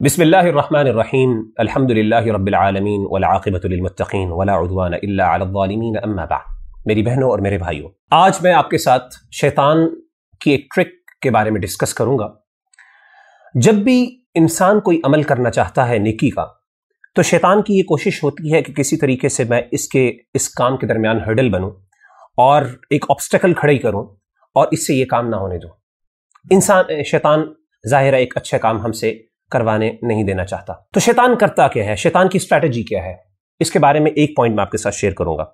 بسم اللہ الرحمن الرحیم الحمد للہ رب العالمین والعاقبۃ للمتقین ولا عدوان الا علی الظالمین، اما بعد۔ میری بہنوں اور میرے بھائیوں، آج میں آپ کے ساتھ شیطان کی ایک ٹرک کے بارے میں ڈسکس کروں گا۔ جب بھی انسان کوئی عمل کرنا چاہتا ہے نیکی کا، تو شیطان کی یہ کوشش ہوتی ہے کہ کسی طریقے سے میں اس کے، اس کام کے درمیان ہرڈل بنوں اور ایک آبسٹیکل کھڑی کروں اور اس سے یہ کام نہ ہونے دوں۔ انسان، شیطان ظاہر ہے ایک اچھا کام ہم سے کروانے نہیں دینا چاہتا۔ تو شیطان کرتا کیا ہے؟ شیطان کی اسٹریٹجی کیا ہے؟ اس کے بارے میں ایک پوائنٹ میں آپ کے ساتھ شیئر کروں گا۔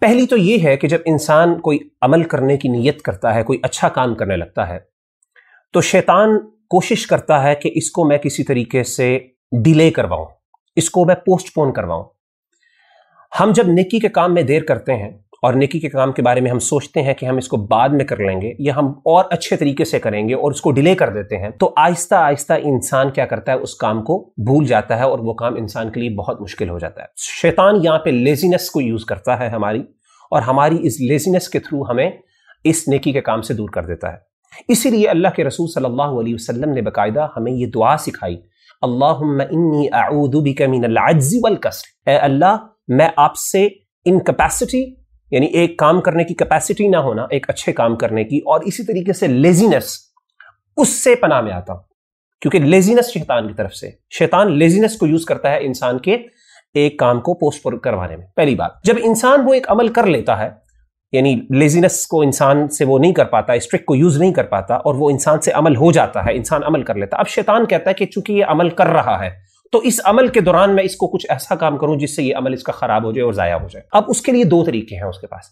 پہلی تو یہ ہے کہ جب انسان کوئی عمل کرنے کی نیت کرتا ہے، کوئی اچھا کام کرنے لگتا ہے، تو شیطان کوشش کرتا ہے کہ اس کو میں کسی طریقے سے ڈیلے کرواؤں، اس کو میں پوسٹ پون کرواؤں۔ ہم جب نیکی کے کام میں دیر کرتے ہیں اور نیکی کے کام کے بارے میں ہم سوچتے ہیں کہ ہم اس کو بعد میں کر لیں گے یا ہم اور اچھے طریقے سے کریں گے اور اس کو ڈیلے کر دیتے ہیں، تو آہستہ آہستہ انسان کیا کرتا ہے، اس کام کو بھول جاتا ہے اور وہ کام انسان کے لیے بہت مشکل ہو جاتا ہے۔ شیطان یہاں پہ لیزینس کو یوز کرتا ہے ہماری اور ہماری اس لیزینس کے تھرو ہمیں اس نیکی کے کام سے دور کر دیتا ہے۔ اسی لیے اللہ کے رسول صلی اللہ علیہ وسلم نے باقاعدہ ہمیں یہ دعا سکھائی انی اعوذ بک من العجز والکسل۔ اے اللہ، میں آپ سے انکپیسٹی یعنی ایک کام کرنے کی کیپیسٹی نہ ہونا، ایک اچھے کام کرنے کی، اور اسی طریقے سے لیزینس اس سے پناہ میں آتا ہوں۔ کیونکہ لیزینس شیطان کی طرف سے۔ شیطان لیزینس کو یوز کرتا ہے انسان کے ایک کام کو پوسٹ پر کروانے میں۔ پہلی بات، جب انسان وہ ایک عمل کر لیتا ہے یعنی لیزینس کو انسان سے وہ نہیں کر پاتا اسٹرک کو یوز نہیں کر پاتا، اور وہ انسان سے عمل ہو جاتا ہے، انسان عمل کر لیتا اب شیطان کہتا ہے کہ چونکہ یہ عمل کر رہا ہے تو اس عمل کے دوران میں اس کو کچھ ایسا کام کروں جس سے یہ عمل اس کا خراب ہو جائے اور ضائع ہو جائے۔ اب اس کے لیے دو طریقے ہیں اس کے پاس۔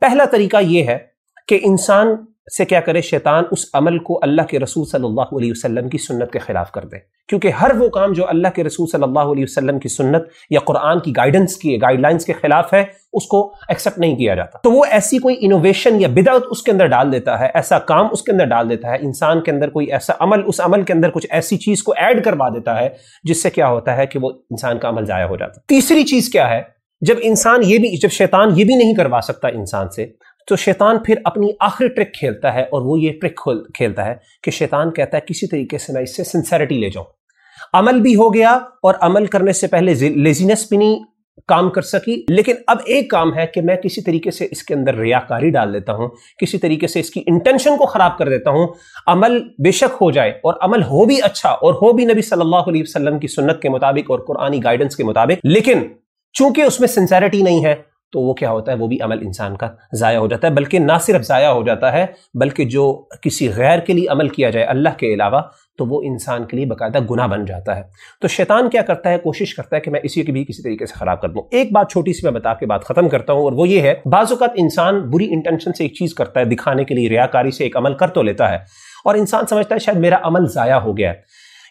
پہلا طریقہ یہ ہے کہ انسان سے کیا کرے شیطان اس عمل کو اللہ کے رسول صلی اللہ علیہ وسلم کی سنت کے خلاف کر دے۔ کیونکہ ہر وہ کام جو اللہ کے رسول صلی اللہ علیہ وسلم کی سنت یا قرآن کی گائیڈنس کی گائیڈ لائنس کے خلاف ہے، اس کو ایکسپٹ نہیں کیا جاتا۔ تو وہ ایسی کوئی انوویشن یا بدعت اس کے اندر ڈال دیتا ہے، ایسا کام اس کے اندر ڈال دیتا ہے۔ انسان کے اندر کوئی ایسا عمل، اس عمل کے اندر کچھ ایسی چیز کو ایڈ کروا دیتا ہے، جس سے کیا ہوتا ہے کہ وہ انسان کا عمل ضائع ہو جاتا۔ ہے تیسری چیز کیا ہے؟ جب انسان یہ بھی، جب شیطان یہ بھی نہیں کروا سکتا انسان سے تو شیطان پھر اپنی آخری ٹرک کھیلتا ہے اور وہ یہ ٹرک کھیلتا ہے کہ شیطان کہتا ہے کسی طریقے سے میں اس سے سنسیرٹی لے جاؤں۔ عمل بھی ہو گیا اور عمل کرنے سے پہلے لیزینس بھی نہیں کام کر سکی۔ لیکن اب ایک کام ہے کہ میں کسی طریقے سے اس کے اندر ریاکاری ڈال دیتا ہوں، کسی طریقے سے اس کی انٹینشن کو خراب کر دیتا ہوں۔ عمل بے شک ہو جائے اور عمل ہو بھی اچھا اور ہو بھی نبی صلی اللہ علیہ وسلم کی سنت کے مطابق اور قرآنی گائیڈنس کے مطابق، لیکن چونکہ اس میں سنسیرٹی نہیں ہے تو وہ کیا ہوتا ہے؟ وہ بھی عمل انسان کا ضائع ہو جاتا ہے، بلکہ نہ صرف ضائع ہو جاتا ہے، بلکہ جو کسی غیر کے لیے عمل کیا جائے اللہ کے علاوہ، تو وہ انسان کے لیے باقاعدہ گناہ بن جاتا ہے۔ تو شیطان کیا کرتا ہے؟ کوشش کرتا ہے کہ میں اسی کے بھی کسی طریقے سے خراب کر دوں۔ ایک بات چھوٹی سی میں بتا کے بات ختم کرتا ہوں، اور وہ یہ ہے، بعض اوقات انسان بری انٹینشن سے ایک چیز کرتا ہے، دکھانے کے لیے، ریاکاری سے ایک عمل کر تو لیتا ہے، اور انسان سمجھتا ہے شاید میرا عمل ضائع ہو گیا ہے۔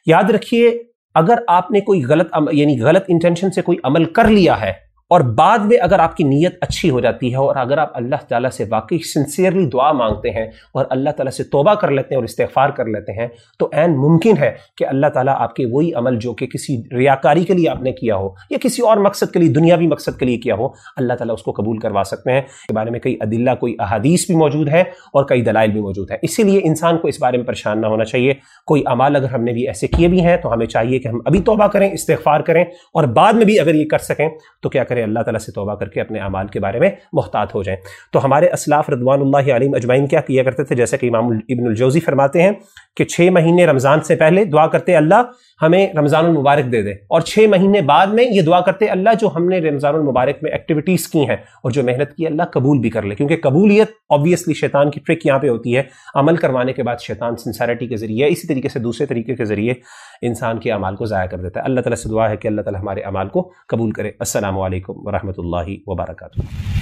یاد رکھیے، اگر آپ نے کوئی غلط یعنی غلط انٹینشن سے کوئی عمل کر لیا ہے اور بعد میں اگر آپ کی نیت اچھی ہو جاتی ہے اور اگر آپ اللہ تعالیٰ سے واقعی سنسیئرلی دعا مانگتے ہیں اور اللہ تعالیٰ سے توبہ کر لیتے ہیں اور استغفار کر لیتے ہیں، تو عین ممکن ہے کہ اللہ تعالیٰ آپ کے وہی عمل جو کہ کسی ریاکاری کے لیے آپ نے کیا ہو یا کسی اور مقصد کے لیے، دنیاوی مقصد کے لیے کیا ہو، اللہ تعالیٰ اس کو قبول کروا سکتے ہیں۔ اس کے بارے میں کئی عدلہ کوئی احادیث بھی موجود ہے اور کئی دلائل بھی موجود ہے اسی لیے انسان کو اس بارے میں پریشان نہ ہونا چاہیے۔ کوئی عمال اگر ہم نے بھی ایسے کیے بھی ہیں تو ہمیں چاہیے کہ ہم ابھی توبہ کریں، استغفار کریں اور بعد میں بھی اگر یہ کر سکیں تو کیا کریں؟ کریں اللہ تعالیٰ سے توبہ کر کے اپنے اعمال کے بارے میں محتاط ہو جائیں۔ تو ہمارے اسلاف رضوان اللہ علیم اجمعین کیا کیا کرتے تھے؟ جیسے کہ امام ابن الجوزی فرماتے ہیں کہ چھ مہینے رمضان سے پہلے دعا کرتے اللہ ہمیں رمضان المبارک دے دے۔ اور چھ مہینے بعد میں یہ دعا کرتے اللہ جو ہم نے رمضان المبارک میں ایکٹیویٹیز کی ہیں اور جو محنت کی اللہ قبول بھی کر لے۔ کیونکہ قبولیت آبویسلی شیطان کی ٹرک یہاں پہ ہوتی ہے۔ عمل کروانے کے بعد شیطان سنسیرٹی کے ذریعے، اسی طریقے سے دوسرے طریقے کے ذریعے انسان کے اعمال کو ضائع کر دیتا ہے۔ اللہ تعالیٰ سے دعا ہے کہ اللہ تعالیٰ ہمارے اعمال کو قبول کرے۔ السلام علیکم۔ علیکم ورحمۃ اللہ وبرکاتہ۔